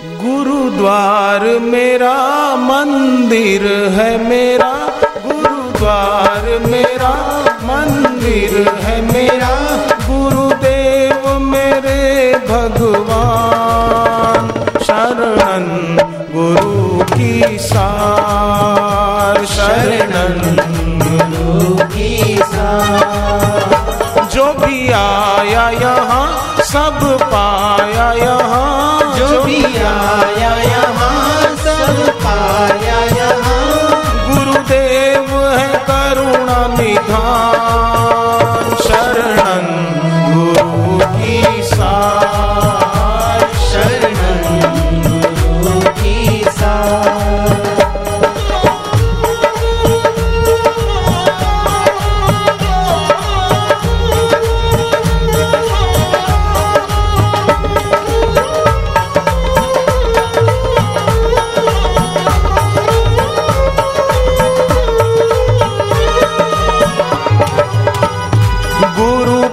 गुरुद्वार मेरा मंदिर है, मेरा गुरुद्वार मेरा मंदिर है, मेरा गुरुदेव मेरे भगवान, शरणन गुरु की सार, शरणन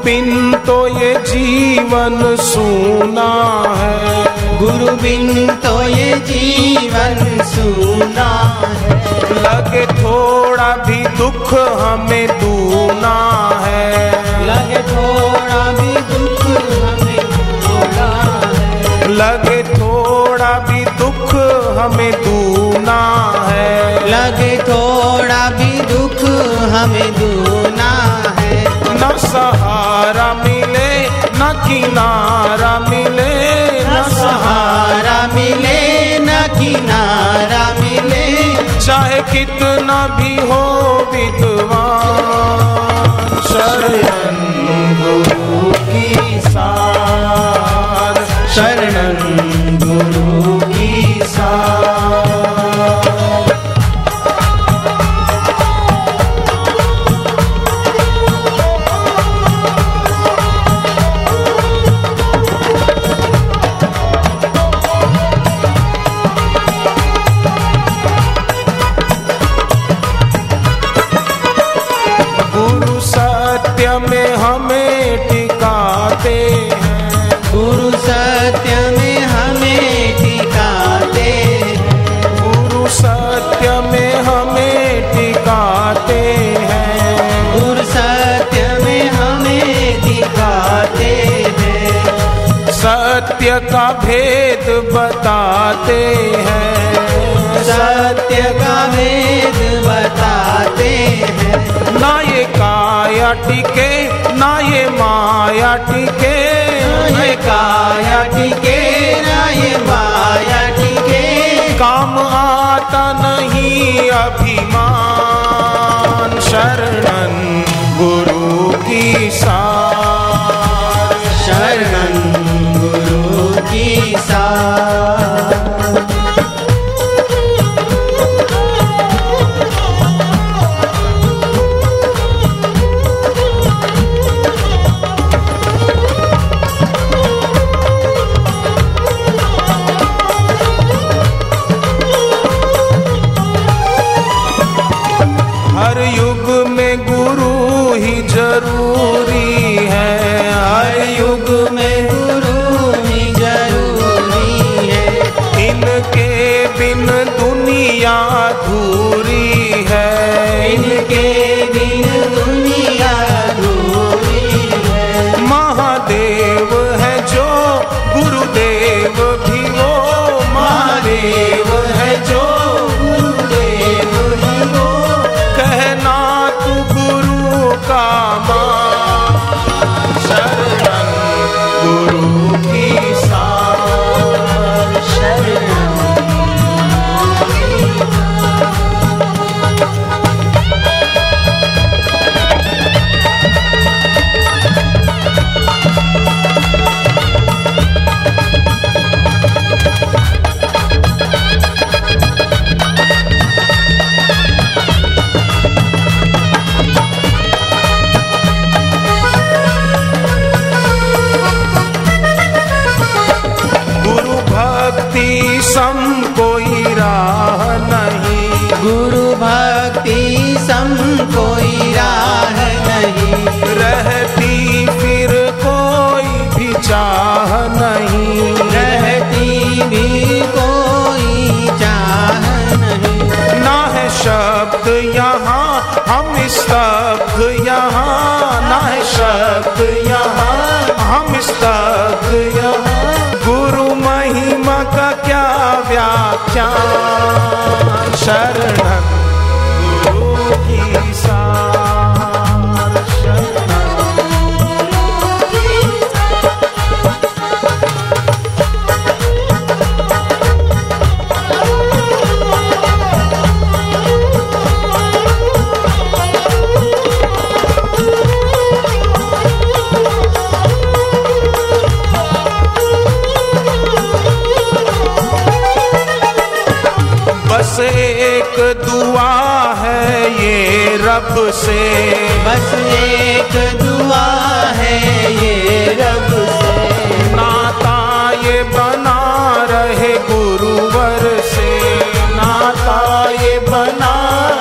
बिन तो ये जीवन सूना है। गुरु बिन तो ये जीवन सुना है। लगे थोड़ा भी दुख हमें दूना है। लगे थोड़ा भी दुख हमें थोड़ा है। लगे थोड़ा भी दुख हमें दूना है। लगे थोड़ा भी दुख हमें दूना सहारा मिले, न किनारा मिले, न सहारा मिले, न किनारा मिले। चाहे कितना भी हो विद्वान, शरण की सार का भेद बताते हैं। सत्य का भेद बताते हैं। ना ये काया टिके ना ये माया टिके। ना ये काया टिके ना ये माया टिके। काम आता नहीं अभिमान शरणन गुरु की सार यहाँ हम इस तक यहाँ। गुरु महिमा का क्या व्याख्या शरण एक दुआ है ये रब से। बस एक दुआ है ये रब से। नाता ये बना रहे गुरुवर से। नाता ये बना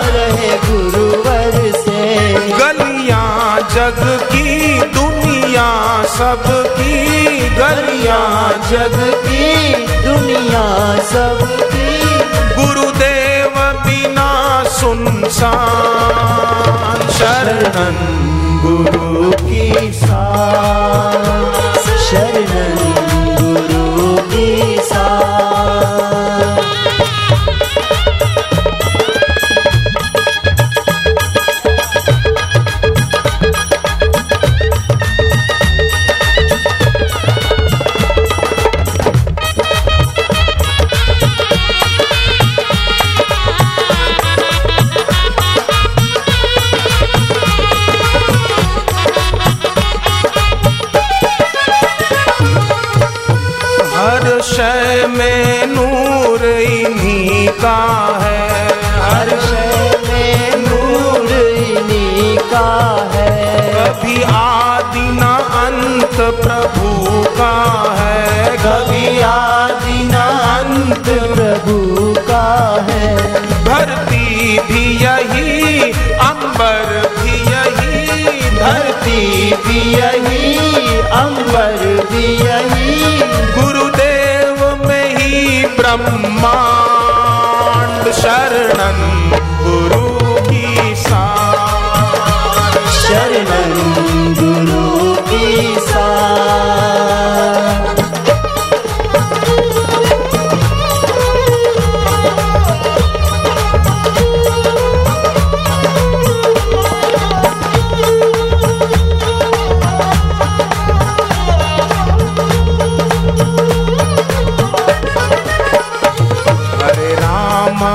रहे गुरुवर से। गलियाँ जग की दुनिया सबकी गलियाँ। जग की दुनिया सबकी। गुरुदेव सुनसान शरणन गुरु की साथ। प्रभु का है कभी आदि अंत प्रभु का है। धरती भी यही, अंबर भी यही, धरती भी यही, अंबर भी यही। गुरुदेव में ही ब्रह्मांड शरणन